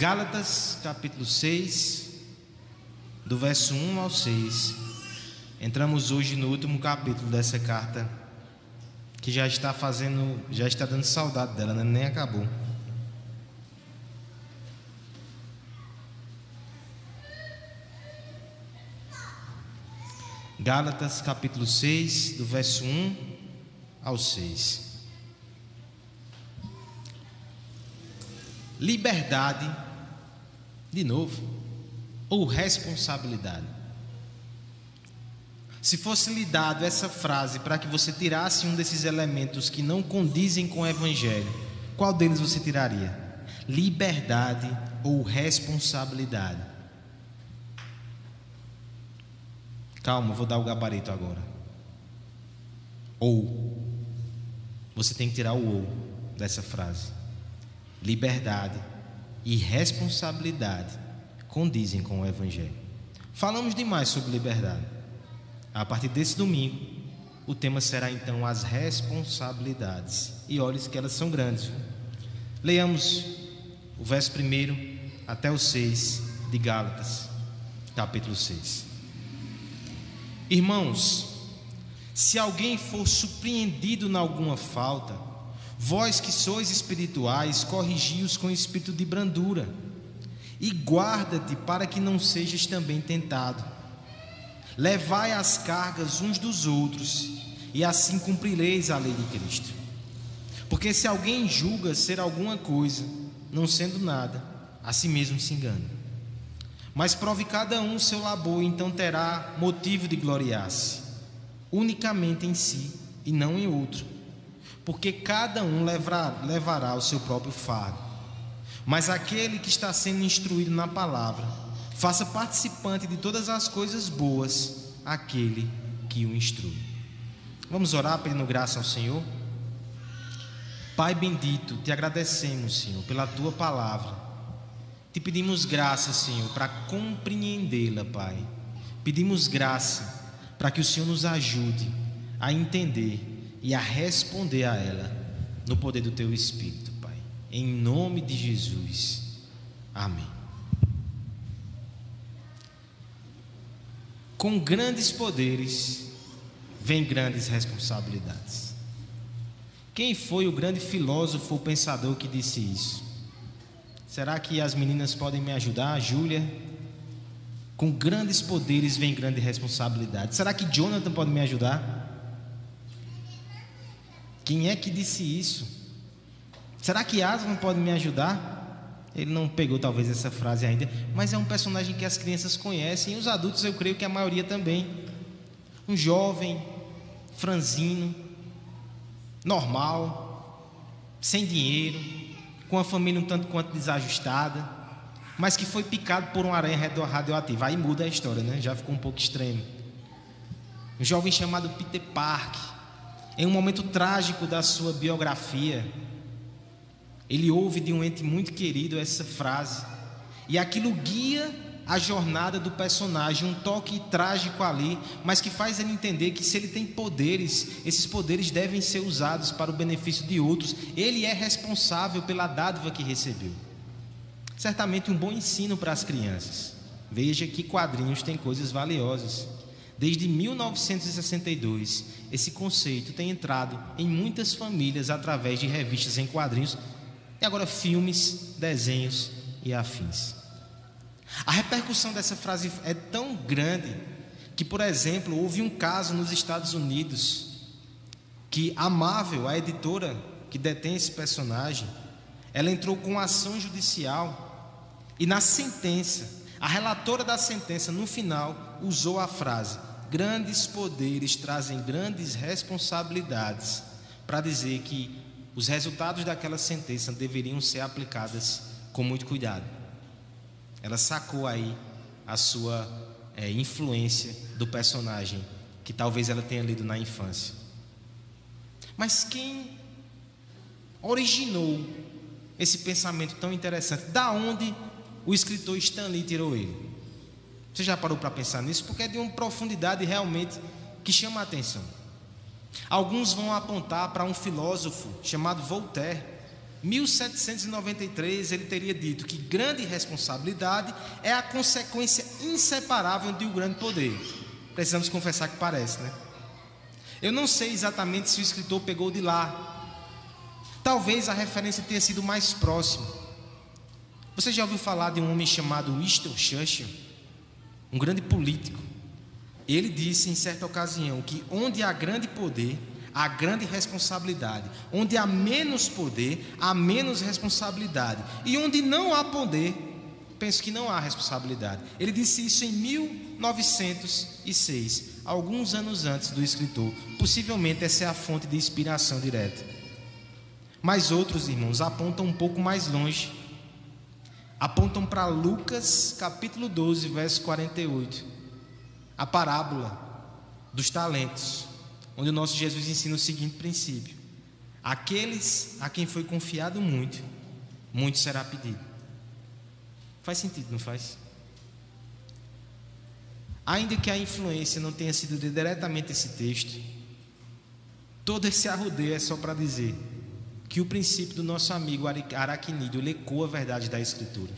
Gálatas capítulo 6, do verso 1 ao 6. Entramos hoje no último capítulo dessa carta, que já está fazendo, já está dando saudade dela, né? nem acabou. Gálatas capítulo 6, do verso 1 ao 6. Liberdade, de novo, ou responsabilidade? Se fosse lhe dado essa frase para que você tirasse um desses elementos que não condizem com o Evangelho, qual deles você tiraria? Liberdade ou responsabilidade? Calma, vou dar o gabarito agora. Ou. Você tem que tirar o ou dessa frase. Liberdade e responsabilidade condizem com o Evangelho. Falamos demais sobre liberdade. A partir desse domingo, o tema será então as responsabilidades. E olhe que elas são grandes. Leamos o verso 1 até o 6 de Gálatas, capítulo 6. Irmãos, se alguém for surpreendido em alguma falta, vós que sois espirituais, corrigi-os com espírito de brandura, e guarda-te para que não sejas também tentado. Levai as cargas uns dos outros, e assim cumprireis a lei de Cristo. Porque se alguém julga ser alguma coisa, não sendo nada, a si mesmo se engana. Mas prove cada um o seu labor, então terá motivo de gloriar-se, unicamente em si e não em outro, porque cada um levará, levará o seu próprio fardo. Mas aquele que está sendo instruído na palavra, faça participante de todas as coisas boas aquele que o instrui. Vamos orar pedindo graça ao Senhor? Pai bendito, te agradecemos, Senhor, pela tua palavra. Te pedimos graça, Senhor, para compreendê-la, Pai. Pedimos graça para que o Senhor nos ajude a entender e a responder a ela no poder do Teu Espírito, Pai. Em nome de Jesus. Amém. Com grandes poderes vem grandes responsabilidades. Quem foi o grande filósofo ou pensador que disse isso? Será que as meninas podem me ajudar, Júlia? Com grandes poderes vem grande responsabilidade. Será que Jonathan pode me ajudar? Quem é que disse isso? Será que Aslan pode me ajudar? Ele não pegou talvez essa frase ainda, mas é um personagem que as crianças conhecem e os adultos eu creio que a maioria também. Um jovem, franzino, normal, sem dinheiro, com a família um tanto quanto desajustada, mas que foi picado por uma aranha radioativa. Aí muda a história, né? Já ficou um pouco extremo. Um jovem chamado Peter Park, em um momento trágico da sua biografia, ele ouve de um ente muito querido essa frase, e aquilo guia a jornada do personagem, um toque trágico ali, mas que faz ele entender que se ele tem poderes, esses poderes devem ser usados para o benefício de outros. Ele é responsável pela dádiva que recebeu. Certamente um bom ensino para as crianças. Veja que quadrinhos têm coisas valiosas. Desde 1962, esse conceito tem entrado em muitas famílias através de revistas em quadrinhos e agora filmes, desenhos e afins. A repercussão dessa frase é tão grande que, por exemplo, houve um caso nos Estados Unidos que a Marvel, a editora que detém esse personagem, ela entrou com ação judicial e na sentença, a relatora da sentença no final usou a frase: grandes poderes trazem grandes responsabilidades, para dizer que os resultados daquela sentença deveriam ser aplicadas com muito cuidado. Ela sacou aí a sua é, influência do personagem que talvez ela tenha lido na infância. Mas quem originou esse pensamento tão interessante? Da onde o escritor Stanley tirou ele? Você já parou para pensar nisso? Porque é de uma profundidade realmente que chama a atenção. Alguns vão apontar para um filósofo chamado Voltaire, 1793 ele teria dito que grande responsabilidade é a consequência inseparável de um grande poder. Precisamos confessar que parece, né? Eu não sei exatamente se o escritor pegou de lá. Talvez a referência tenha sido mais próxima. Você já ouviu falar de um homem chamado Winston Churchill? Um grande político. Ele disse em certa ocasião que onde há grande poder, há grande responsabilidade. Onde há menos poder, há menos responsabilidade. E onde não há poder, penso que não há responsabilidade. Ele disse isso em 1906, alguns anos antes do escritor. Possivelmente essa é a fonte de inspiração direta. Mas outros irmãos apontam um pouco mais longe. Apontam para Lucas capítulo 12, verso 48. A parábola dos talentos onde o nosso Jesus ensina o seguinte princípio: aqueles a quem foi confiado muito, muito será pedido. Faz sentido, não faz? Ainda que a influência não tenha sido diretamente esse texto, todo esse arrodeio é só para dizer que o princípio do nosso amigo Araquinídeo ecoa a verdade da Escritura.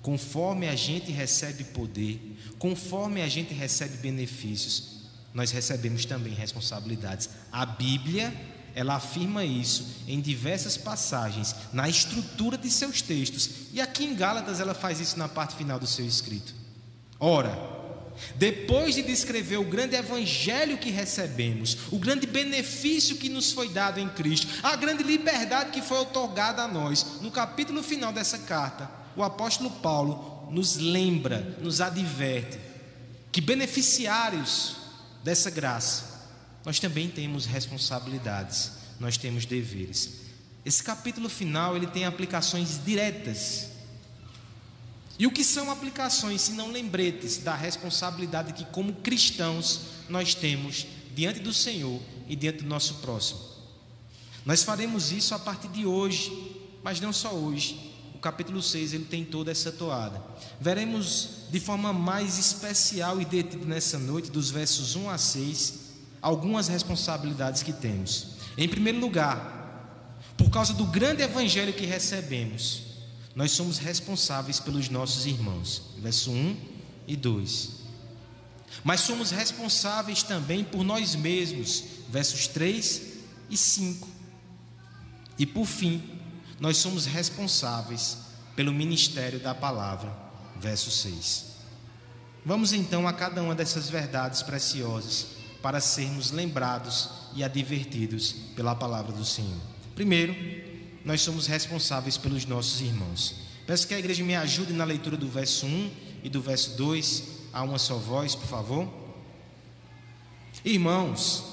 Conforme a gente recebe poder, conforme a gente recebe benefícios, nós recebemos também responsabilidades. A Bíblia, ela afirma isso em diversas passagens, na estrutura de seus textos. E aqui em Gálatas ela faz isso na parte final do seu escrito. Ora, depois de descrever o grande evangelho que recebemos, o grande benefício que nos foi dado em Cristo, a grande liberdade que foi otorgada a nós, no capítulo final dessa carta, o apóstolo Paulo nos lembra, nos adverte que beneficiários dessa graça, nós também temos responsabilidades, nós temos deveres. Esse capítulo final ele tem aplicações diretas. E o que são aplicações se não lembretes da responsabilidade que, como cristãos, nós temos diante do Senhor e diante do nosso próximo? Nós faremos isso a partir de hoje, mas não só hoje, capítulo 6 ele tem toda essa toada. Veremos de forma mais especial e detida nessa noite, dos versos 1 a 6, algumas responsabilidades que temos. Em primeiro lugar, por causa do grande evangelho que recebemos, nós somos responsáveis pelos nossos irmãos. Verso 1 e 2. Mas somos responsáveis também por nós mesmos. Versos 3 e 5. E por fim, nós somos responsáveis pelo ministério da palavra. Verso 6. Vamos então a cada uma dessas verdades preciosas para sermos lembrados e advertidos pela palavra do Senhor. Primeiro, nós somos responsáveis pelos nossos irmãos. Peço que a igreja me ajude na leitura do verso 1 e do verso 2, a uma só voz, por favor. Irmãos,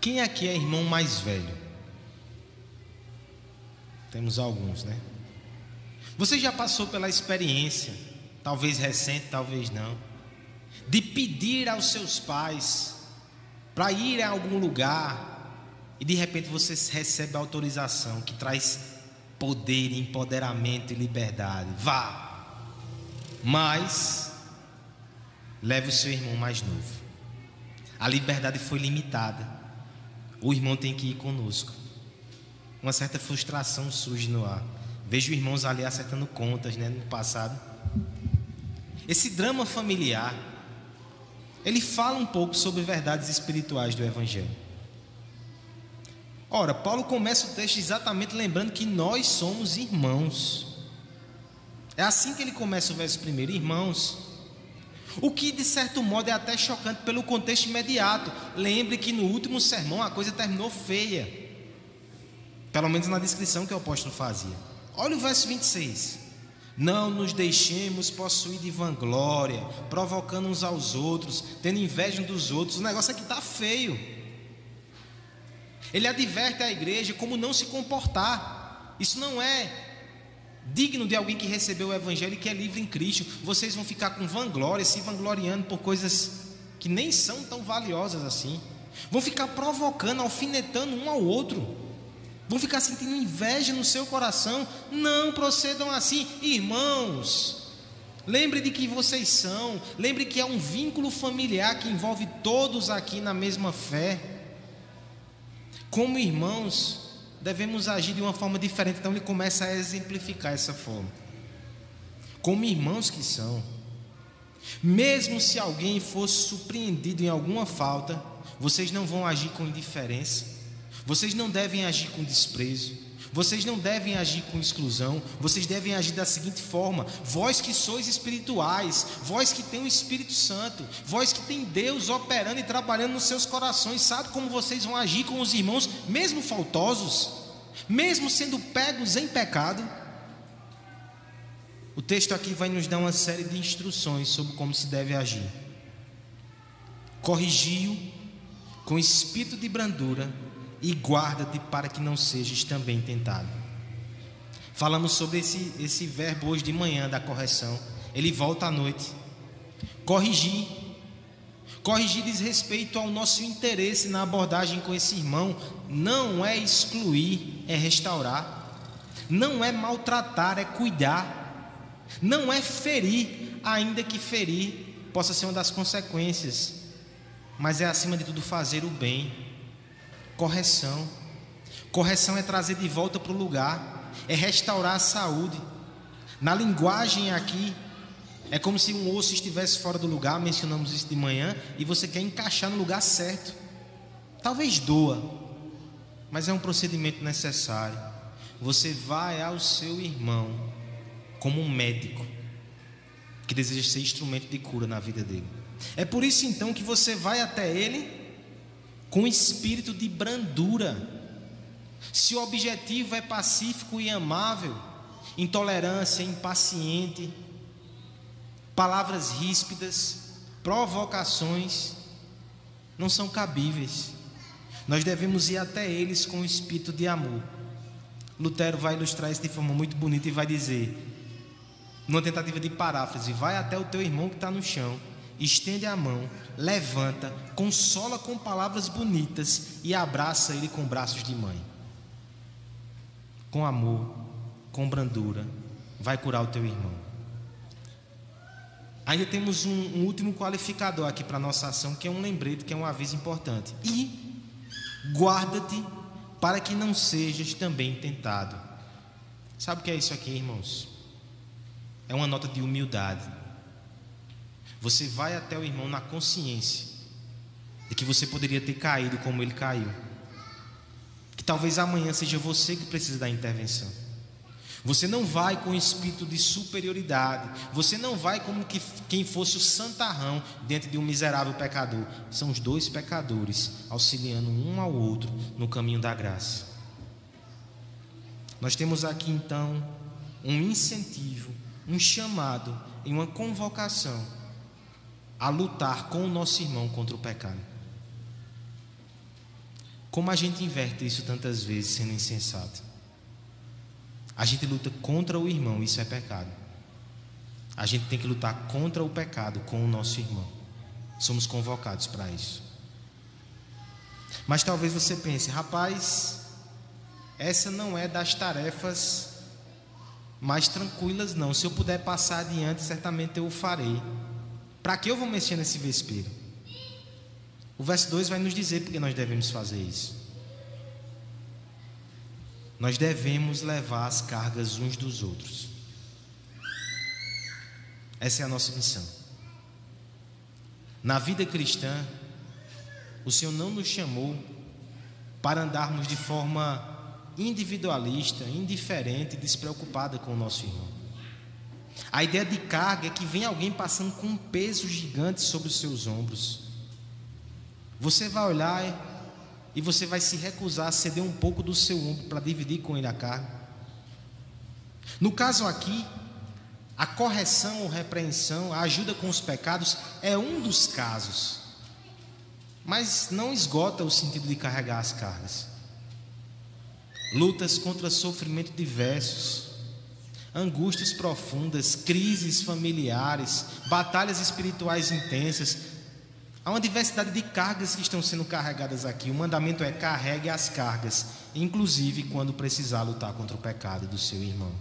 Quem aqui é irmão mais velho? Temos alguns, né? Você já passou pela experiência, talvez recente, talvez não, de pedir aos seus pais para ir a algum lugar e de repente você recebe a autorização que traz poder, empoderamento e liberdade. Vá, mas leve o seu irmão mais novo. A liberdade foi limitada o irmão tem que ir conosco. Uma certa frustração surge no ar. Vejo irmãos ali acertando contas, né, no passado. Esse drama familiar, ele fala um pouco sobre verdades espirituais do Evangelho. Ora, Paulo começa o texto exatamente lembrando que nós somos irmãos. É assim que ele começa o verso primeiro: Irmãos, o que de certo modo é até chocante pelo contexto imediato. Lembre que no último sermão a coisa terminou feia. Pelo menos na descrição que o apóstolo fazia. Olha o verso 26. Não nos deixemos possuir de vanglória, provocando uns aos outros, tendo inveja dos outros. O negócio aqui está feio. Ele adverte a igreja como não se comportar. Isso não é digno de alguém que recebeu o Evangelho e que é livre em Cristo. Vocês vão ficar com vanglória, se vangloriando por coisas que nem são tão valiosas assim. Vão ficar provocando, alfinetando um ao outro. Vão ficar sentindo inveja no seu coração. Não procedam assim, irmãos. Lembre de que vocês são. Lembre que é um vínculo familiar que envolve todos aqui na mesma fé. Como irmãos, devemos agir de uma forma diferente. Então ele começa a exemplificar essa forma. Como irmãos que são, mesmo se alguém fosse surpreendido em alguma falta, vocês não vão agir com indiferença, vocês não devem agir com desprezo, vocês não devem agir com exclusão, vocês devem agir da seguinte forma: vós que sois espirituais, vós que tem o Espírito Santo, vós que tem Deus operando e trabalhando nos seus corações, sabe como vocês vão agir com os irmãos, mesmo faltosos, mesmo sendo pegos em pecado? O texto aqui vai nos dar uma série de instruções sobre como se deve agir. Corrigiu com espírito de brandura e guarda-te para que não sejas também tentado. Falamos sobre esse, esse verbo hoje de manhã da correção. Ele volta à noite. Corrigir. Corrigir diz respeito ao nosso interesse na abordagem com esse irmão. Não é excluir, é restaurar. Não é maltratar, é cuidar. Não é ferir, ainda que ferir possa ser uma das consequências, mas é acima de tudo fazer o bem. Correção. Correção é trazer de volta para o lugar, é restaurar a saúde. Na linguagem aqui, é como se um osso estivesse fora do lugar, mencionamos isso de manhã, e você quer encaixar no lugar certo. Talvez doa, mas é um procedimento necessário. Você vai ao seu irmão como um médico que deseja ser instrumento de cura na vida dele. É por isso então que você vai até ele com espírito de brandura. Se o objetivo é pacífico e amável, intolerância, impaciente, palavras ríspidas, provocações, não são cabíveis. Nós devemos ir até eles com espírito de amor. Lutero vai ilustrar isso de forma muito bonita e vai dizer: numa tentativa de paráfrase, vai até o teu irmão que está no chão, estende a mão, levanta, consola com palavras bonitas e abraça ele com braços de mãe. Com amor, com brandura, vai curar o teu irmão. Ainda temos um, um último qualificador aqui para a nossa ação, que é um lembrete, que é um aviso importante. E guarda-te para que não sejas também tentado. Sabe o que é isso aqui, irmãos? é uma nota de humildade. Você vai até o irmão na consciência de que você poderia ter caído como ele caiu. Que talvez amanhã seja você que precisa da intervenção. Você não vai com espírito de superioridade. Você não vai como que quem fosse o santarrão dentro de um miserável pecador. São os dois pecadores auxiliando um ao outro no caminho da graça. Nós temos aqui então um incentivo um chamado e uma convocação a lutar com o nosso irmão contra o pecado. Como a gente inverte isso tantas vezes sendo insensato? A gente luta contra o irmão, isso é pecado. A gente tem que lutar contra o pecado com o nosso irmão. Somos convocados para isso. Mas talvez você pense, rapaz, essa não é das tarefas mais tranquilas não. Se eu puder passar adiante, certamente eu o farei. Para que eu vou mexer nesse vespeiro? O verso 2 vai nos dizer porque nós devemos fazer isso. Nós devemos levar as cargas uns dos outros. Essa é a nossa missão. Na vida cristã, o Senhor não nos chamou para andarmos de forma individualista, indiferente, despreocupada com o nosso irmão. A ideia de carga é que vem alguém passando com um peso gigante sobre os seus ombros. Você vai olhar e você vai se recusar a ceder um pouco do seu ombro para dividir com ele a carga. No caso aqui, a correção ou repreensão, a ajuda com os pecados é um dos casos, mas não esgota o sentido de carregar as cargas lutas contra sofrimento diversos, angústias profundas, crises familiares, batalhas espirituais intensas. Há uma diversidade de cargas que estão sendo carregadas aqui. O mandamento é carregue as cargas, inclusive quando precisar lutar contra o pecado do seu irmão.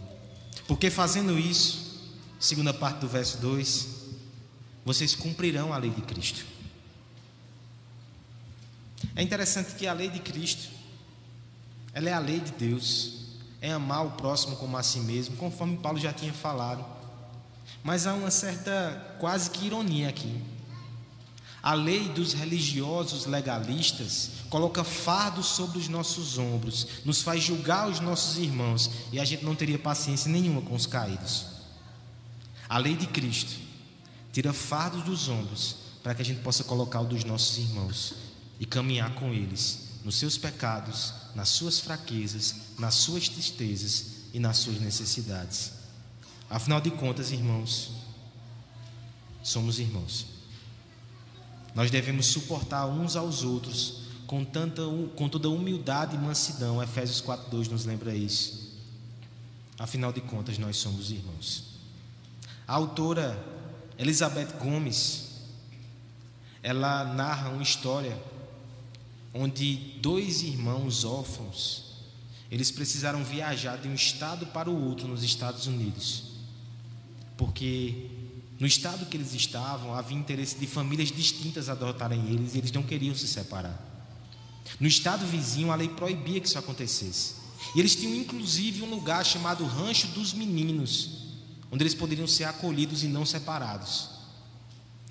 Porque fazendo isso, segunda parte do verso 2, vocês cumprirão a lei de Cristo. É interessante que a lei de Cristo, ela é a lei de Deus, é amar o próximo como a si mesmo, conforme Paulo já tinha falado. Mas há uma certa quase que ironia aqui. A lei dos religiosos legalistas coloca fardo sobre os nossos ombros, nos faz julgar os nossos irmãos e a gente não teria paciência nenhuma com os caídos. A lei de Cristo tira fardo dos ombros para que a gente possa colocar o dos nossos irmãos e caminhar com eles nos seus pecados, nas suas fraquezas, nas suas tristezas e nas suas necessidades. Afinal de contas, irmãos, somos irmãos. Nós devemos suportar uns aos outros com, tanta, com toda humildade e mansidão. Efésios 4,2 nos lembra isso. Afinal de contas, nós somos irmãos. A autora Elizabeth Gomes, ela narra uma história onde dois irmãos órfãos, eles precisaram viajar de um estado para o outro nos Estados Unidos, porque no estado que eles estavam havia interesse de famílias distintas adotarem eles e eles não queriam se separar. No estado vizinho a lei proibia que isso acontecesse. E eles tinham inclusive um lugar chamado Rancho dos Meninos, onde eles poderiam ser acolhidos e não separados.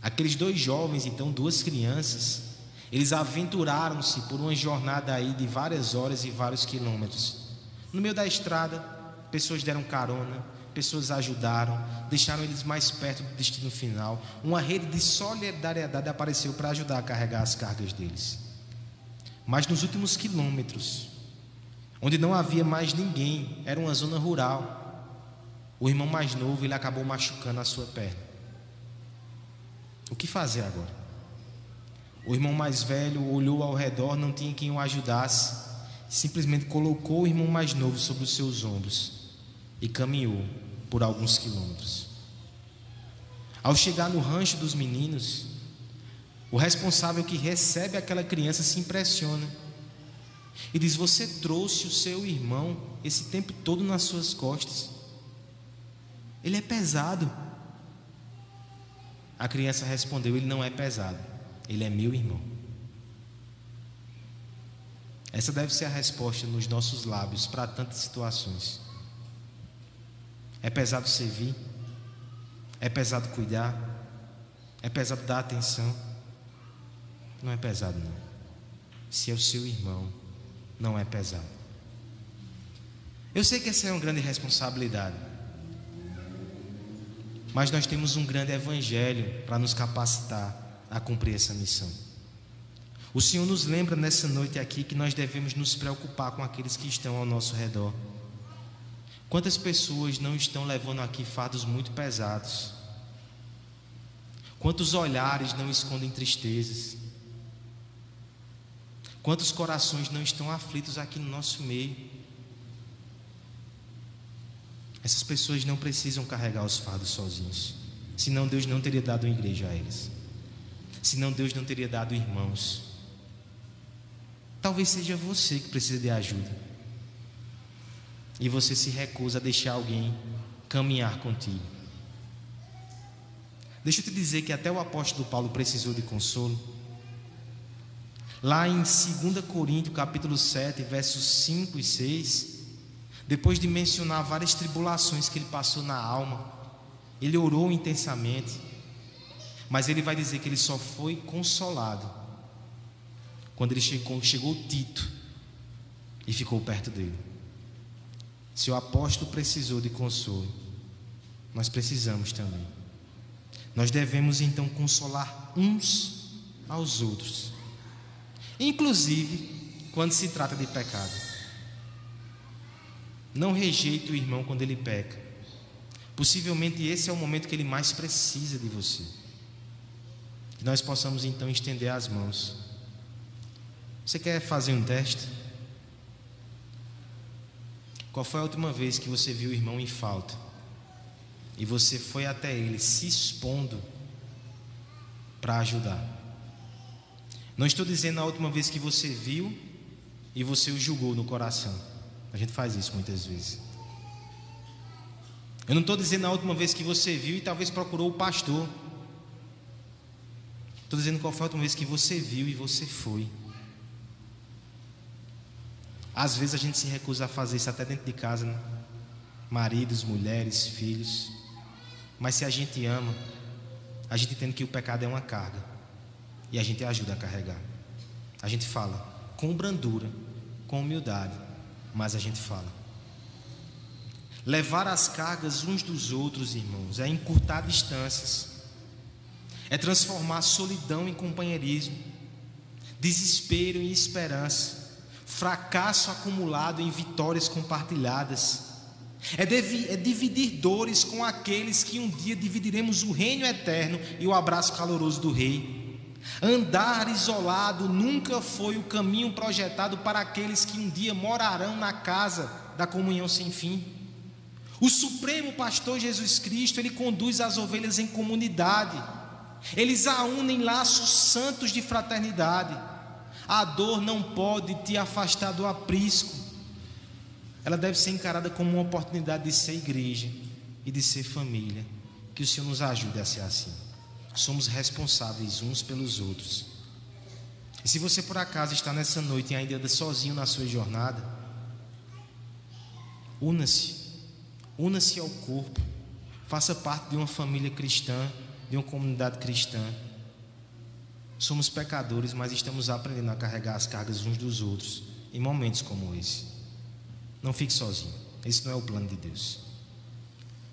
Aqueles dois jovens, então duas crianças, eles aventuraram-se por uma jornada aí de várias horas e vários quilômetros. No meio da estrada, pessoas deram carona, pessoas ajudaram, deixaram eles mais perto do destino final. Uma rede de solidariedade apareceu para ajudar a carregar as cargas deles. Mas nos últimos quilômetros, onde não havia mais ninguém, era uma zona rural. O irmão mais novo ele acabou machucando a sua perna. O que fazer agora? O irmão mais velho olhou ao redor, não tinha quem o ajudasse, simplesmente colocou o irmão mais novo sobre os seus ombros e caminhou por alguns quilômetros. Ao chegar no rancho dos meninos, o responsável que recebe aquela criança se impressiona e diz: Você trouxe o seu irmão esse tempo todo nas suas costas. Ele é pesado. A criança respondeu: Ele não é pesado. Ele é meu irmão. Essa deve ser a resposta nos nossos lábios para tantas situações. É pesado servir, é pesado cuidar, é pesado dar atenção. Não é pesado, não. Se é o seu irmão, não é pesado. Eu sei que essa é uma grande responsabilidade, mas nós temos um grande evangelho para nos capacitar a cumprir essa missão. O Senhor nos lembra nessa noite aqui que nós devemos nos preocupar com aqueles que estão ao nosso redor. Quantas pessoas não estão levando aqui fardos muito pesados? Quantos olhares não escondem tristezas? Quantos corações não estão aflitos aqui no nosso meio? Essas pessoas não precisam carregar os fardos sozinhos, senão Deus não teria dado uma igreja a eles senão Deus não teria dado irmãos. Talvez seja você que precisa de ajuda. E você se recusa a deixar alguém caminhar contigo. Deixa eu te dizer que até o apóstolo Paulo precisou de consolo. Lá em 2 Coríntios, capítulo 7, versos 5 e 6, depois de mencionar várias tribulações que ele passou na alma, ele orou intensamente mas ele vai dizer que ele só foi consolado quando ele chegou, chegou Tito e ficou perto dele. Se o apóstolo precisou de consolo, nós precisamos também. Nós devemos então consolar uns aos outros, inclusive quando se trata de pecado. Não rejeite o irmão quando ele peca. Possivelmente esse é o momento que ele mais precisa de você. Que nós possamos então estender as mãos. Você quer fazer um teste? Qual foi a última vez que você viu o irmão em falta? E você foi até ele se expondo para ajudar? Não estou dizendo a última vez que você viu e você o julgou no coração. A gente faz isso muitas vezes. Eu não estou dizendo a última vez que você viu e talvez procurou o pastor. Estou dizendo qual foi a última vez que você viu e você foi. Às vezes a gente se recusa a fazer isso até dentro de casa, né? Maridos, mulheres, filhos. Mas se a gente ama, a gente entende que o pecado é uma carga. E a gente ajuda a carregar. A gente fala com brandura, com humildade, mas a gente fala. Levar as cargas uns dos outros, irmãos, é encurtar distâncias, é transformar solidão em companheirismo, desespero em esperança, fracasso acumulado em vitórias compartilhadas. É, é, dividir dores com aqueles que um dia dividiremos o reino eterno e o abraço caloroso do Rei. Andar isolado nunca foi o caminho projetado para aqueles que um dia morarão na casa da comunhão sem fim. O Supremo Pastor Jesus Cristo, ele conduz as ovelhas em comunidade. Eles a unem laços santos de fraternidade. A dor não pode te afastar do aprisco. Ela deve ser encarada como uma oportunidade de ser igreja e de ser família. Que o Senhor nos ajude a ser assim somos responsáveis uns pelos outros. E se você por acaso está nessa noite e ainda sozinho na sua jornada, una-se, una-se ao corpo, faça parte de uma família cristã, de uma comunidade cristã. Somos pecadores, mas estamos aprendendo a carregar as cargas uns dos outros em momentos como esse. Não fique sozinho, esse não é o plano de Deus.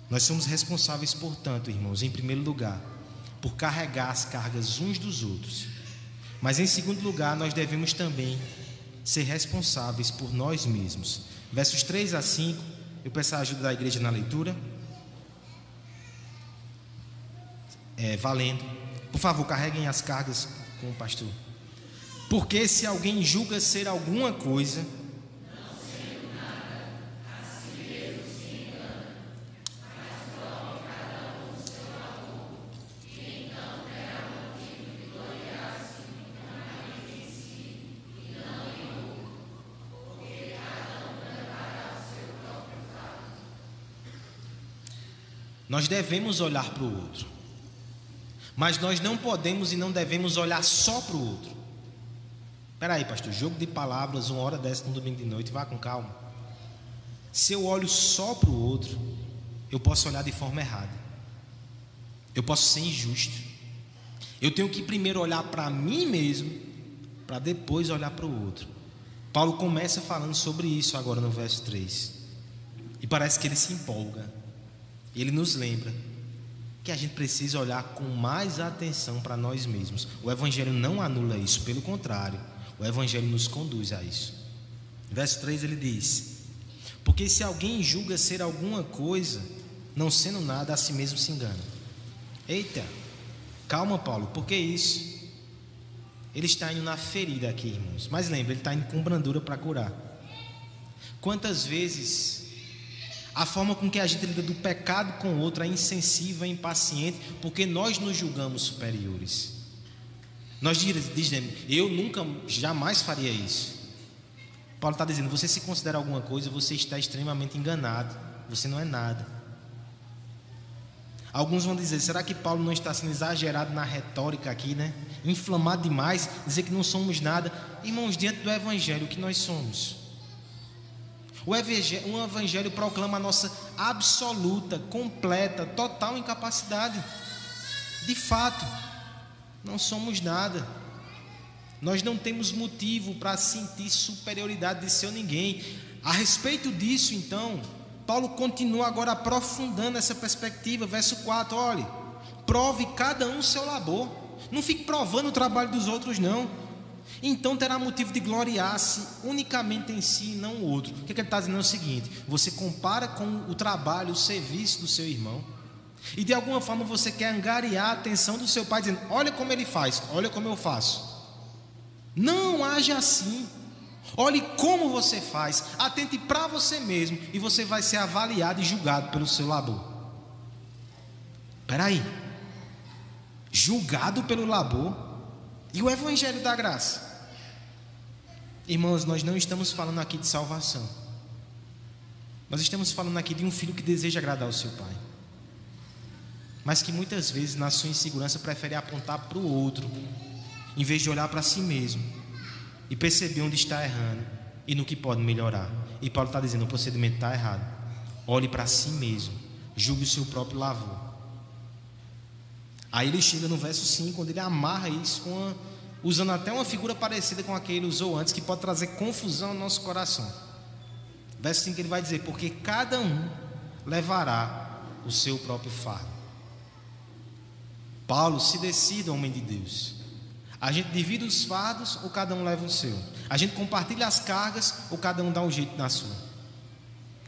Nós somos responsáveis, portanto, irmãos, em primeiro lugar, por carregar as cargas uns dos outros. Mas em segundo lugar, nós devemos também ser responsáveis por nós mesmos. Versos 3 a 5, eu peço a ajuda da igreja na leitura. É, valendo. Por favor, carreguem as cargas com o pastor. Porque se alguém julga ser alguma coisa, Nós devemos olhar para o outro, mas nós não podemos e não devemos olhar só para o outro. Espera aí, pastor, jogo de palavras, uma hora dessa no domingo de noite, vá com calma. Se eu olho só para o outro, eu posso olhar de forma errada, eu posso ser injusto. Eu tenho que primeiro olhar para mim mesmo, para depois olhar para o outro. Paulo começa falando sobre isso agora no verso 3. E parece que ele se empolga. Ele nos lembra que a gente precisa olhar com mais atenção para nós mesmos. O Evangelho não anula isso, pelo contrário, o Evangelho nos conduz a isso. Verso 3 ele diz: Porque se alguém julga ser alguma coisa, não sendo nada, a si mesmo se engana. Eita, calma, Paulo, por que isso? Ele está indo na ferida aqui, irmãos. Mas lembra, ele está indo com brandura para curar. Quantas vezes a forma com que a gente lida do pecado com o outro é insensível, é impaciente, porque nós nos julgamos superiores. Nós dizemos, eu nunca, jamais faria isso. Paulo está dizendo, você se considera alguma coisa, você está extremamente enganado. Você não é nada. Alguns vão dizer, será que Paulo não está sendo exagerado na retórica aqui, né? Inflamado demais, dizer que não somos nada. Irmãos, diante do Evangelho, o que nós somos? O evangelho, o evangelho proclama a nossa absoluta, completa, total incapacidade. De fato, não somos nada. Nós não temos motivo para sentir superioridade de seu ninguém. A respeito disso, então, Paulo continua agora aprofundando essa perspectiva. Verso 4: olhe, prove cada um seu labor. Não fique provando o trabalho dos outros, não então terá motivo de gloriar-se unicamente em si e não o outro. O que, é que ele está dizendo é o seguinte: você compara com o trabalho, o serviço do seu irmão, e de alguma forma você quer angariar a atenção do seu pai, dizendo: Olha como ele faz, olha como eu faço. Não haja assim. Olhe como você faz, atente para você mesmo e você vai ser avaliado e julgado pelo seu labor. Espera aí, julgado pelo labor? E o Evangelho da graça? Irmãos, nós não estamos falando aqui de salvação. Nós estamos falando aqui de um filho que deseja agradar o seu pai. Mas que muitas vezes, na sua insegurança, prefere apontar para o outro, em vez de olhar para si mesmo e perceber onde está errando e no que pode melhorar. E Paulo está dizendo: o procedimento está errado. Olhe para si mesmo, julgue o seu próprio lavor. Aí ele chega no verso 5, onde ele amarra isso uma, usando até uma figura parecida com a que ele usou antes, que pode trazer confusão no nosso coração. Verso 5 ele vai dizer: Porque cada um levará o seu próprio fardo. Paulo se decida, homem de Deus. A gente divide os fardos ou cada um leva o seu? A gente compartilha as cargas ou cada um dá um jeito na sua?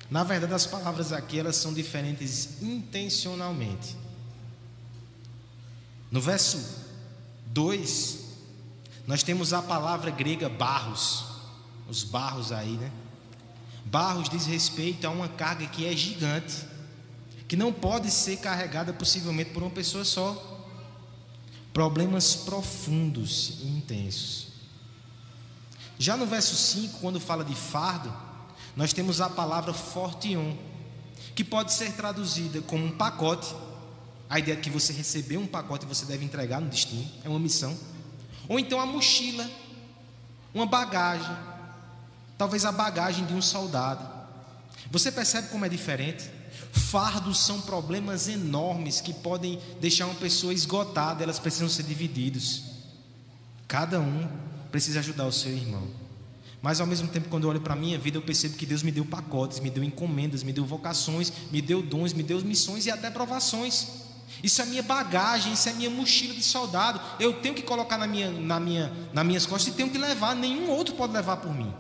Na verdade, as palavras aqui elas são diferentes intencionalmente. No verso 2, nós temos a palavra grega barros, os barros aí, né? Barros diz respeito a uma carga que é gigante, que não pode ser carregada possivelmente por uma pessoa só. Problemas profundos e intensos. Já no verso 5, quando fala de fardo, nós temos a palavra fortion, que pode ser traduzida como um pacote a ideia de que você recebeu um pacote e você deve entregar no destino, é uma missão. Ou então a mochila, uma bagagem, talvez a bagagem de um soldado. Você percebe como é diferente? Fardos são problemas enormes que podem deixar uma pessoa esgotada, elas precisam ser divididos. Cada um precisa ajudar o seu irmão. Mas ao mesmo tempo, quando eu olho para a minha vida, eu percebo que Deus me deu pacotes, me deu encomendas, me deu vocações, me deu dons, me deu missões e até provações. Isso é minha bagagem, isso é minha mochila de soldado. Eu tenho que colocar na minha, na minha, nas minhas costas e tenho que levar. Nenhum outro pode levar por mim.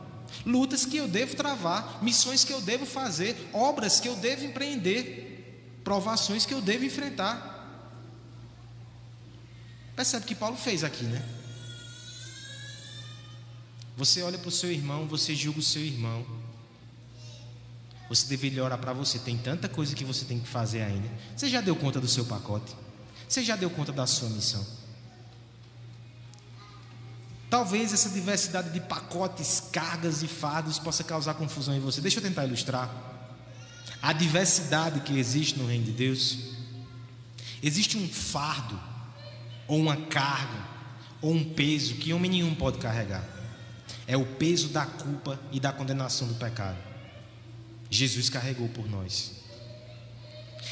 Lutas que eu devo travar, missões que eu devo fazer, obras que eu devo empreender, provações que eu devo enfrentar. Percebe que Paulo fez aqui, né? Você olha para o seu irmão, você julga o seu irmão. Você deveria orar para você. Tem tanta coisa que você tem que fazer ainda. Você já deu conta do seu pacote? Você já deu conta da sua missão? Talvez essa diversidade de pacotes, cargas e fardos possa causar confusão em você. Deixa eu tentar ilustrar. A diversidade que existe no reino de Deus. Existe um fardo, ou uma carga, ou um peso que homem nenhum pode carregar. É o peso da culpa e da condenação do pecado. Jesus carregou por nós.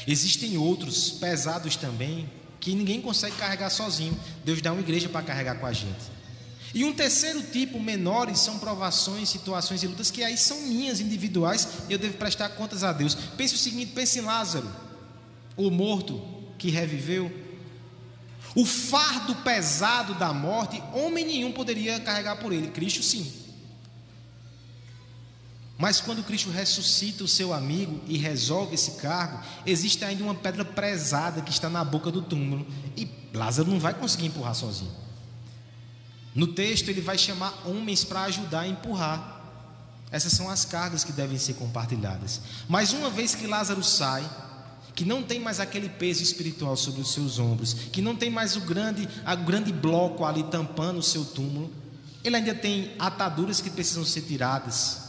Existem outros pesados também que ninguém consegue carregar sozinho. Deus dá uma igreja para carregar com a gente. E um terceiro tipo, menores, são provações, situações e lutas que aí são minhas, individuais, e eu devo prestar contas a Deus. Pense o seguinte: pense em Lázaro, o morto que reviveu. O fardo pesado da morte, homem nenhum poderia carregar por ele, Cristo sim. Mas quando Cristo ressuscita o seu amigo e resolve esse cargo, existe ainda uma pedra prezada que está na boca do túmulo e Lázaro não vai conseguir empurrar sozinho. No texto, ele vai chamar homens para ajudar a empurrar. Essas são as cargas que devem ser compartilhadas. Mas uma vez que Lázaro sai, que não tem mais aquele peso espiritual sobre os seus ombros, que não tem mais o grande, o grande bloco ali tampando o seu túmulo, ele ainda tem ataduras que precisam ser tiradas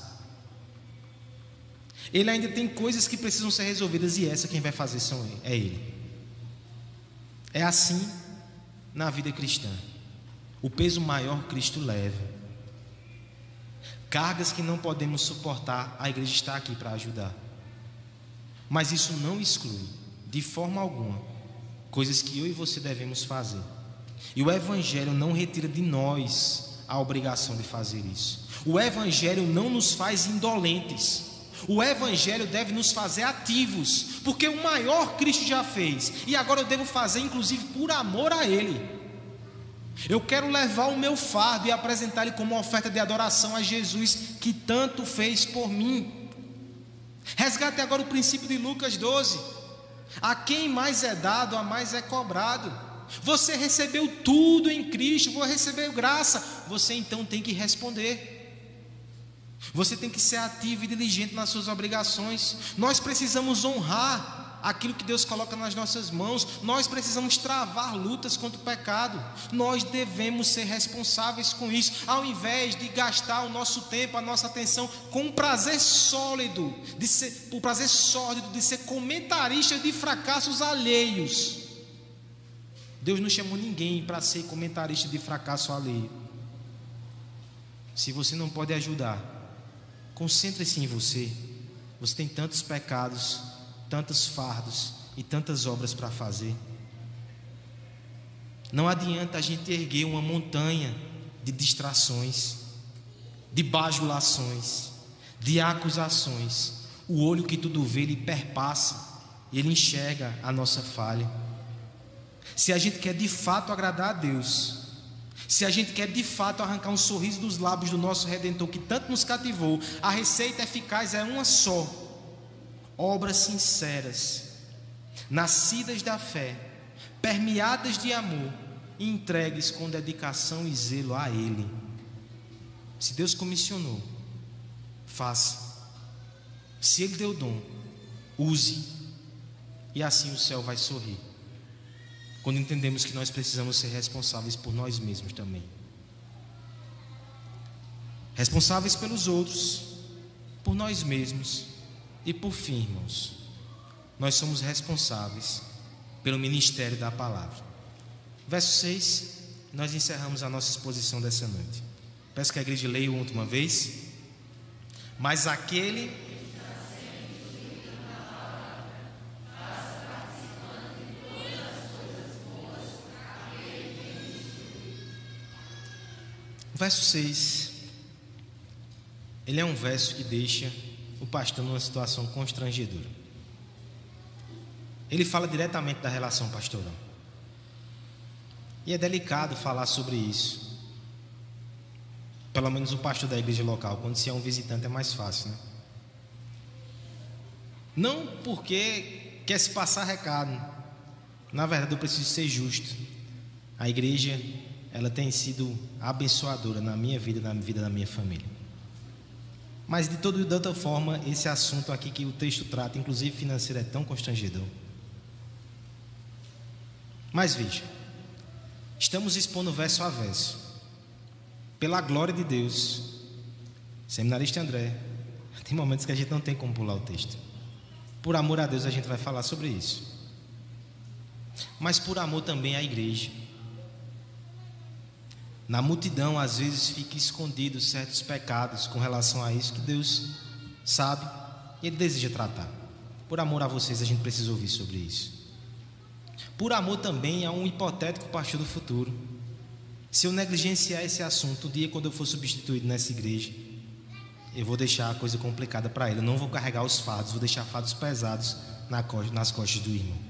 ele ainda tem coisas que precisam ser resolvidas e essa quem vai fazer são ele, é ele. É assim na vida cristã. O peso maior Cristo leva. Cargas que não podemos suportar, a igreja está aqui para ajudar. Mas isso não exclui, de forma alguma, coisas que eu e você devemos fazer. E o Evangelho não retira de nós a obrigação de fazer isso. O Evangelho não nos faz indolentes. O Evangelho deve nos fazer ativos, porque o maior Cristo já fez, e agora eu devo fazer, inclusive por amor a Ele. Eu quero levar o meu fardo e apresentar ele como oferta de adoração a Jesus, que tanto fez por mim. Resgate agora o princípio de Lucas 12: a quem mais é dado, a mais é cobrado. Você recebeu tudo em Cristo, vou receber graça. Você então tem que responder. Você tem que ser ativo e diligente nas suas obrigações. Nós precisamos honrar aquilo que Deus coloca nas nossas mãos. Nós precisamos travar lutas contra o pecado. Nós devemos ser responsáveis com isso, ao invés de gastar o nosso tempo, a nossa atenção com um prazer sólido, de ser, o prazer sólido de ser comentarista de fracassos alheios. Deus não chamou ninguém para ser comentarista de fracasso alheio. Se você não pode ajudar, concentre-se em você. Você tem tantos pecados tantos fardos e tantas obras para fazer. Não adianta a gente erguer uma montanha de distrações, de bajulações, de acusações. O olho que tudo vê, ele perpassa, ele enxerga a nossa falha. Se a gente quer de fato agradar a Deus, se a gente quer de fato arrancar um sorriso dos lábios do nosso redentor que tanto nos cativou, a receita eficaz é uma só obras sinceras, nascidas da fé, permeadas de amor e entregues com dedicação e zelo a Ele. Se Deus comissionou, faça. Se Ele deu dom, use. E assim o céu vai sorrir. Quando entendemos que nós precisamos ser responsáveis por nós mesmos também. Responsáveis pelos outros, por nós mesmos e por fim, irmãos, nós somos responsáveis pelo ministério da palavra. Verso 6, nós encerramos a nossa exposição dessa noite. Peço que a igreja leia uma última vez. Mas aquele verso 6, ele é um verso que deixa o pastor numa situação constrangedora. Ele fala diretamente da relação pastoral. E é delicado falar sobre isso. Pelo menos o pastor da igreja local, quando se é um visitante é mais fácil, né? Não porque quer se passar recado. Na verdade, eu preciso ser justo. A igreja, ela tem sido abençoadora na minha vida, na vida da minha família. Mas de toda, de outra forma, esse assunto aqui que o texto trata, inclusive financeiro, é tão constrangedor. Mas veja, estamos expondo verso a verso. Pela glória de Deus, seminarista André, tem momentos que a gente não tem como pular o texto. Por amor a Deus, a gente vai falar sobre isso. Mas por amor também à igreja. Na multidão, às vezes, fica escondido certos pecados com relação a isso que Deus sabe e Ele deseja tratar. Por amor a vocês, a gente precisa ouvir sobre isso. Por amor também a um hipotético pastor do futuro. Se eu negligenciar esse assunto, um dia quando eu for substituído nessa igreja, eu vou deixar a coisa complicada para ele. Eu não vou carregar os fardos, vou deixar fardos pesados nas costas do irmão.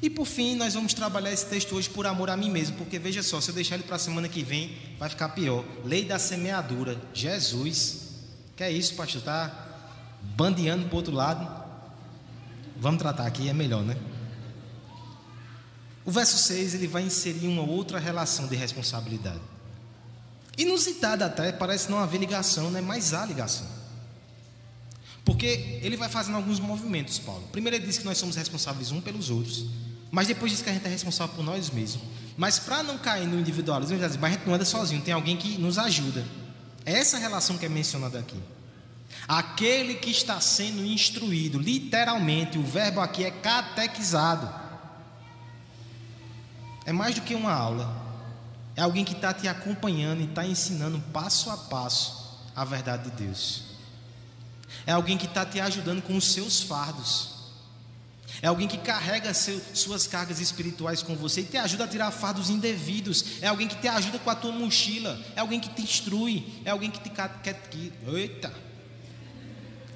E por fim, nós vamos trabalhar esse texto hoje por amor a mim mesmo, porque veja só, se eu deixar ele para a semana que vem, vai ficar pior. Lei da semeadura. Jesus, que é isso, pastor? Está bandeando para o outro lado. Vamos tratar aqui, é melhor, né? O verso 6 ele vai inserir uma outra relação de responsabilidade. Inusitada até, parece não haver ligação, né? mas há ligação. Porque ele vai fazendo alguns movimentos, Paulo. Primeiro, ele diz que nós somos responsáveis um pelos outros. Mas depois diz que a gente é responsável por nós mesmos. Mas para não cair no individualismo, a gente não anda sozinho, tem alguém que nos ajuda. É essa relação que é mencionada aqui. Aquele que está sendo instruído, literalmente, o verbo aqui é catequizado. É mais do que uma aula. É alguém que está te acompanhando e está ensinando passo a passo a verdade de Deus. É alguém que está te ajudando com os seus fardos. É alguém que carrega seu, suas cargas espirituais com você e te ajuda a tirar fardos indevidos. É alguém que te ajuda com a tua mochila. É alguém que te instrui. É alguém que te quer. Eita!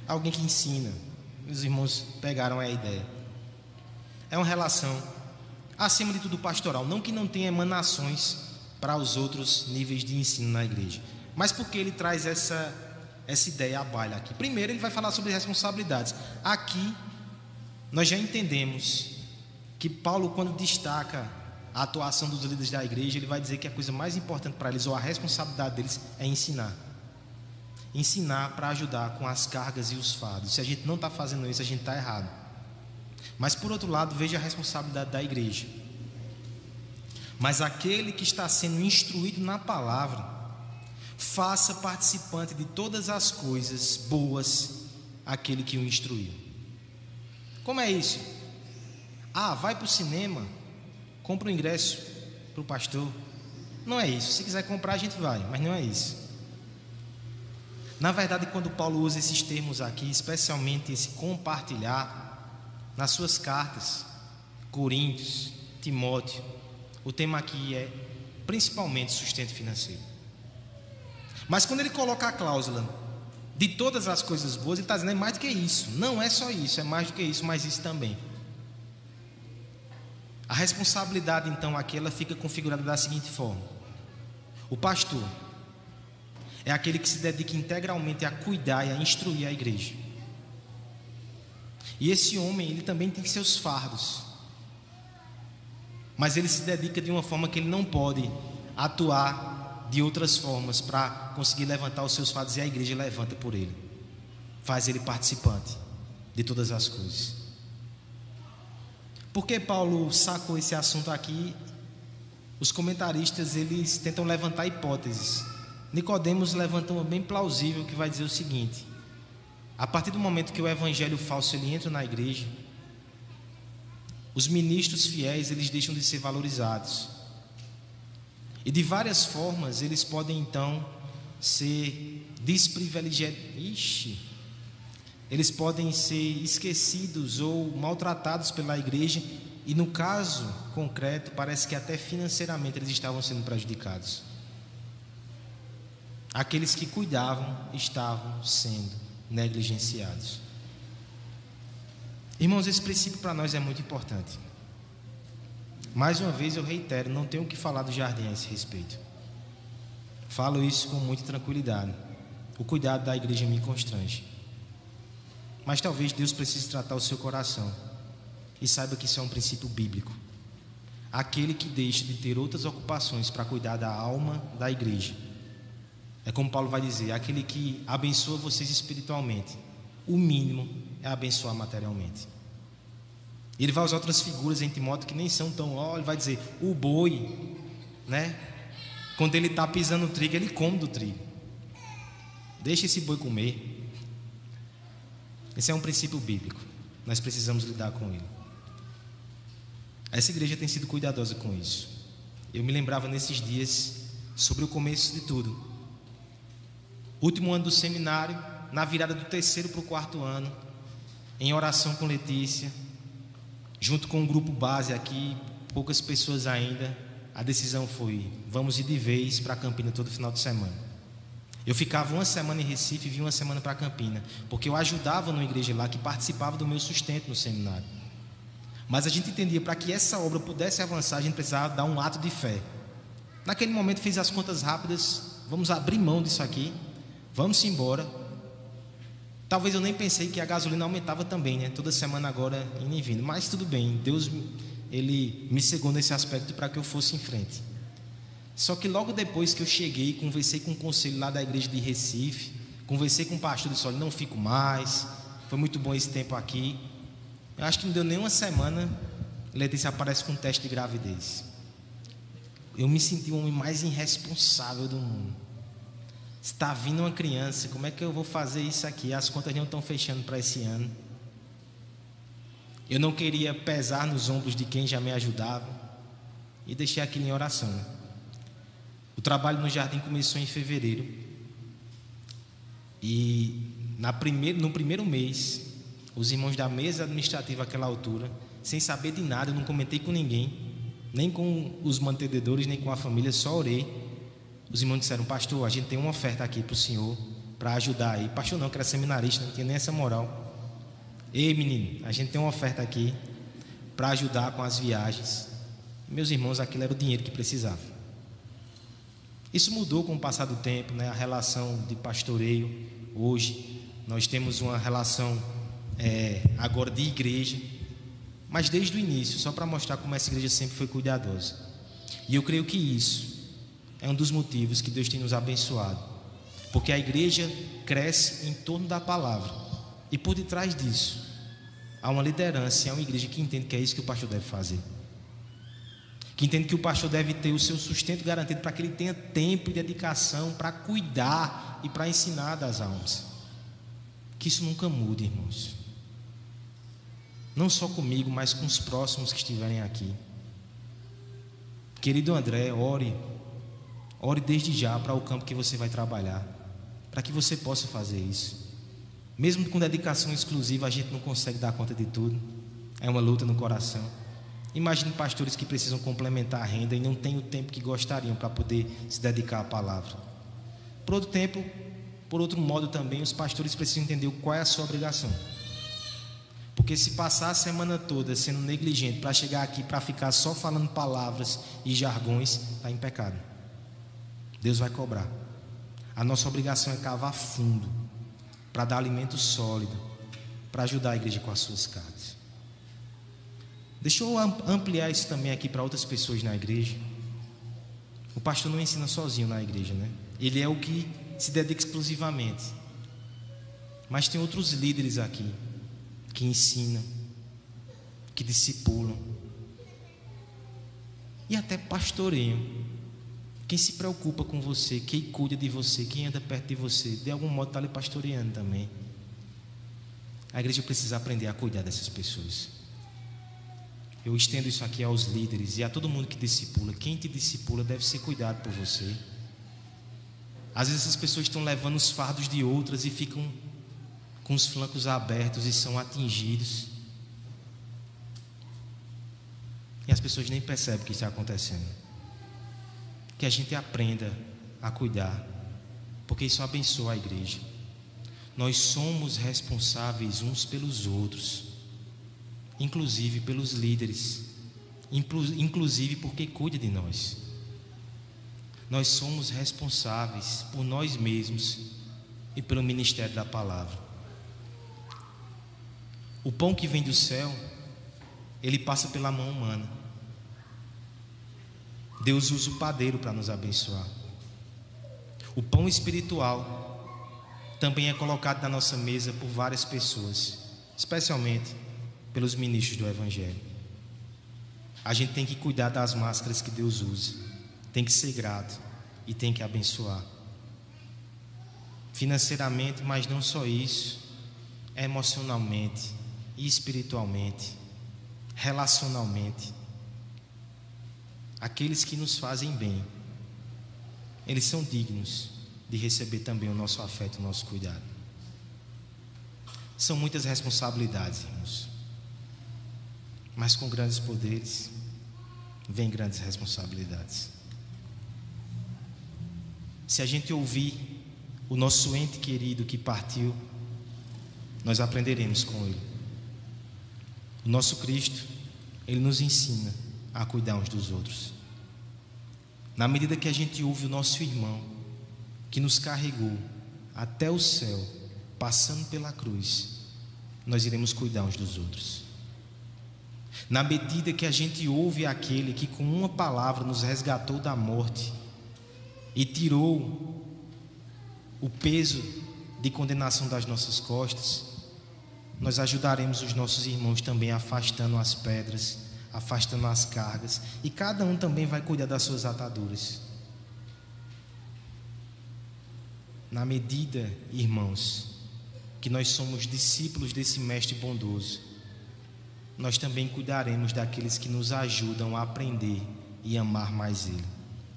Alguém que ensina. Os irmãos pegaram a ideia. É uma relação, acima de tudo, pastoral. Não que não tenha emanações para os outros níveis de ensino na igreja, mas porque ele traz essa, essa ideia à baila aqui. Primeiro, ele vai falar sobre responsabilidades. Aqui nós já entendemos que Paulo, quando destaca a atuação dos líderes da igreja, ele vai dizer que a coisa mais importante para eles, ou a responsabilidade deles, é ensinar. Ensinar para ajudar com as cargas e os fardos. Se a gente não está fazendo isso, a gente está errado. Mas por outro lado, veja a responsabilidade da igreja. Mas aquele que está sendo instruído na palavra, faça participante de todas as coisas boas aquele que o instruiu. Como é isso? Ah, vai para o cinema, compra o um ingresso para o pastor. Não é isso. Se quiser comprar, a gente vai, mas não é isso. Na verdade, quando Paulo usa esses termos aqui, especialmente esse compartilhar, nas suas cartas, Coríntios, Timóteo, o tema aqui é principalmente sustento financeiro. Mas quando ele coloca a cláusula de todas as coisas boas, ele está dizendo é mais do que isso. Não é só isso, é mais do que isso, mas isso também. A responsabilidade, então, aqui ela fica configurada da seguinte forma: o pastor é aquele que se dedica integralmente a cuidar e a instruir a igreja. E esse homem, ele também tem seus fardos. Mas ele se dedica de uma forma que ele não pode atuar de outras formas para conseguir levantar os seus fardos e a igreja levanta por ele. Faz ele participante de todas as coisas. Por que Paulo sacou esse assunto aqui? Os comentaristas eles tentam levantar hipóteses. Nicodemos levanta uma bem plausível que vai dizer o seguinte: a partir do momento que o evangelho falso ele entra na igreja, os ministros fiéis eles deixam de ser valorizados. E de várias formas eles podem então ser desprivilegiados. Ixi, eles podem ser esquecidos ou maltratados pela igreja e no caso concreto parece que até financeiramente eles estavam sendo prejudicados. Aqueles que cuidavam estavam sendo negligenciados. Irmãos, esse princípio para nós é muito importante. Mais uma vez eu reitero, não tenho o que falar do jardim a esse respeito. Falo isso com muita tranquilidade. O cuidado da igreja me constrange. Mas talvez Deus precise tratar o seu coração. E saiba que isso é um princípio bíblico. Aquele que deixa de ter outras ocupações para cuidar da alma da igreja é como Paulo vai dizer: aquele que abençoa vocês espiritualmente, o mínimo é abençoar materialmente. Ele vai usar outras figuras em Timóteo que nem são tão. Ó, ele vai dizer: o boi, né? Quando ele está pisando no trigo, ele come do trigo. Deixa esse boi comer. Esse é um princípio bíblico. Nós precisamos lidar com ele. Essa igreja tem sido cuidadosa com isso. Eu me lembrava nesses dias sobre o começo de tudo último ano do seminário, na virada do terceiro para o quarto ano, em oração com Letícia, junto com um grupo base aqui, poucas pessoas ainda, a decisão foi: vamos ir de vez para Campina todo final de semana. Eu ficava uma semana em Recife e vinha uma semana para Campina, porque eu ajudava numa igreja lá que participava do meu sustento no seminário. Mas a gente entendia para que essa obra pudesse avançar, a gente precisava dar um ato de fé. Naquele momento fiz as contas rápidas, vamos abrir mão disso aqui Vamos embora. Talvez eu nem pensei que a gasolina aumentava também, né? Toda semana agora indo e vindo. Mas tudo bem, Deus ele me cegou nesse aspecto para que eu fosse em frente. Só que logo depois que eu cheguei, conversei com o conselho lá da igreja de Recife, conversei com o pastor, disse: olha, não fico mais, foi muito bom esse tempo aqui. Eu acho que não deu nem uma semana, Letícia aparece com um teste de gravidez. Eu me senti o homem mais irresponsável do mundo. Está vindo uma criança, como é que eu vou fazer isso aqui? As contas não estão fechando para esse ano. Eu não queria pesar nos ombros de quem já me ajudava e deixei aquilo em oração. O trabalho no jardim começou em fevereiro. E na primeir, no primeiro mês, os irmãos da mesa administrativa àquela altura, sem saber de nada, eu não comentei com ninguém, nem com os mantenedores, nem com a família, só orei os irmãos disseram, pastor, a gente tem uma oferta aqui para o senhor, para ajudar aí. Pastor não, que era seminarista, não tinha nem essa moral. Ei, menino, a gente tem uma oferta aqui para ajudar com as viagens. Meus irmãos, aquilo era o dinheiro que precisava. Isso mudou com o passar do tempo, né? a relação de pastoreio. Hoje, nós temos uma relação é, agora de igreja, mas desde o início, só para mostrar como essa igreja sempre foi cuidadosa. E eu creio que isso é um dos motivos que Deus tem nos abençoado. Porque a igreja cresce em torno da palavra. E por detrás disso, a uma liderança, a uma igreja que entende que é isso que o pastor deve fazer. Que entende que o pastor deve ter o seu sustento garantido para que ele tenha tempo e dedicação para cuidar e para ensinar das almas. Que isso nunca mude, irmãos. Não só comigo, mas com os próximos que estiverem aqui. Querido André, ore. Ore desde já para o campo que você vai trabalhar. Para que você possa fazer isso. Mesmo com dedicação exclusiva, a gente não consegue dar conta de tudo. É uma luta no coração. Imagine pastores que precisam complementar a renda e não têm o tempo que gostariam para poder se dedicar à palavra. Por outro tempo, por outro modo também, os pastores precisam entender qual é a sua obrigação. Porque se passar a semana toda sendo negligente para chegar aqui para ficar só falando palavras e jargões, está em pecado. Deus vai cobrar. A nossa obrigação é cavar fundo para dar alimento sólido, para ajudar a igreja com as suas cargas. Deixa eu ampliar isso também aqui para outras pessoas na igreja. O pastor não ensina sozinho na igreja, né? Ele é o que se dedica exclusivamente. Mas tem outros líderes aqui que ensinam, que discipulam. E até pastoreiam. Quem se preocupa com você, quem cuida de você, quem anda perto de você, de algum modo está lhe pastoreando também. A igreja precisa aprender a cuidar dessas pessoas. Eu estendo isso aqui aos líderes e a todo mundo que discipula. Quem te discipula deve ser cuidado por você. Às vezes essas pessoas estão levando os fardos de outras e ficam com os flancos abertos e são atingidos. E as pessoas nem percebem o que está acontecendo. Que a gente aprenda a cuidar, porque isso abençoa a igreja. Nós somos responsáveis uns pelos outros, inclusive pelos líderes, inclusive porque cuida de nós. Nós somos responsáveis por nós mesmos e pelo ministério da palavra. O pão que vem do céu, ele passa pela mão humana. Deus usa o padeiro para nos abençoar. O pão espiritual também é colocado na nossa mesa por várias pessoas, especialmente pelos ministros do Evangelho. A gente tem que cuidar das máscaras que Deus usa, tem que ser grato e tem que abençoar. Financeiramente, mas não só isso, emocionalmente, e espiritualmente, relacionalmente. Aqueles que nos fazem bem, eles são dignos de receber também o nosso afeto, o nosso cuidado. São muitas responsabilidades, irmãos. Mas com grandes poderes, vem grandes responsabilidades. Se a gente ouvir o nosso ente querido que partiu, nós aprenderemos com ele. O nosso Cristo, ele nos ensina a cuidar uns dos outros. Na medida que a gente ouve o nosso irmão, que nos carregou até o céu, passando pela cruz, nós iremos cuidar uns dos outros. Na medida que a gente ouve aquele que com uma palavra nos resgatou da morte e tirou o peso de condenação das nossas costas, nós ajudaremos os nossos irmãos também afastando as pedras, afastando as cargas, e cada um também vai cuidar das suas ataduras. Na medida, irmãos, que nós somos discípulos desse Mestre bondoso, nós também cuidaremos daqueles que nos ajudam a aprender e amar mais Ele,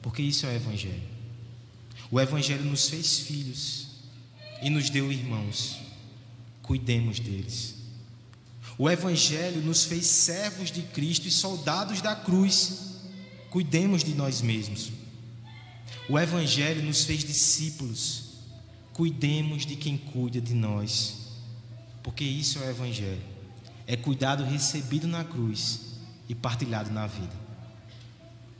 porque isso é o Evangelho. O Evangelho nos fez filhos e nos deu irmãos cuidemos deles. O Evangelho nos fez servos de Cristo e soldados da cruz, cuidemos de nós mesmos. O Evangelho nos fez discípulos, cuidemos de quem cuida de nós, porque isso é o Evangelho, é cuidado recebido na cruz e partilhado na vida.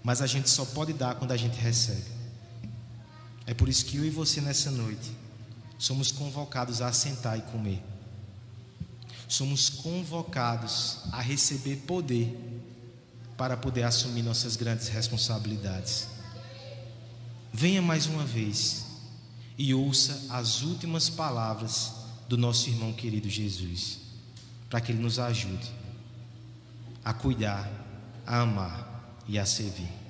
Mas a gente só pode dar quando a gente recebe. É por isso que eu e você nessa noite somos convocados a sentar e comer somos convocados a receber poder para poder assumir nossas grandes responsabilidades. Venha mais uma vez e ouça as últimas palavras do nosso irmão querido Jesus. para que Ele nos ajude a cuidar, a amar e a servir.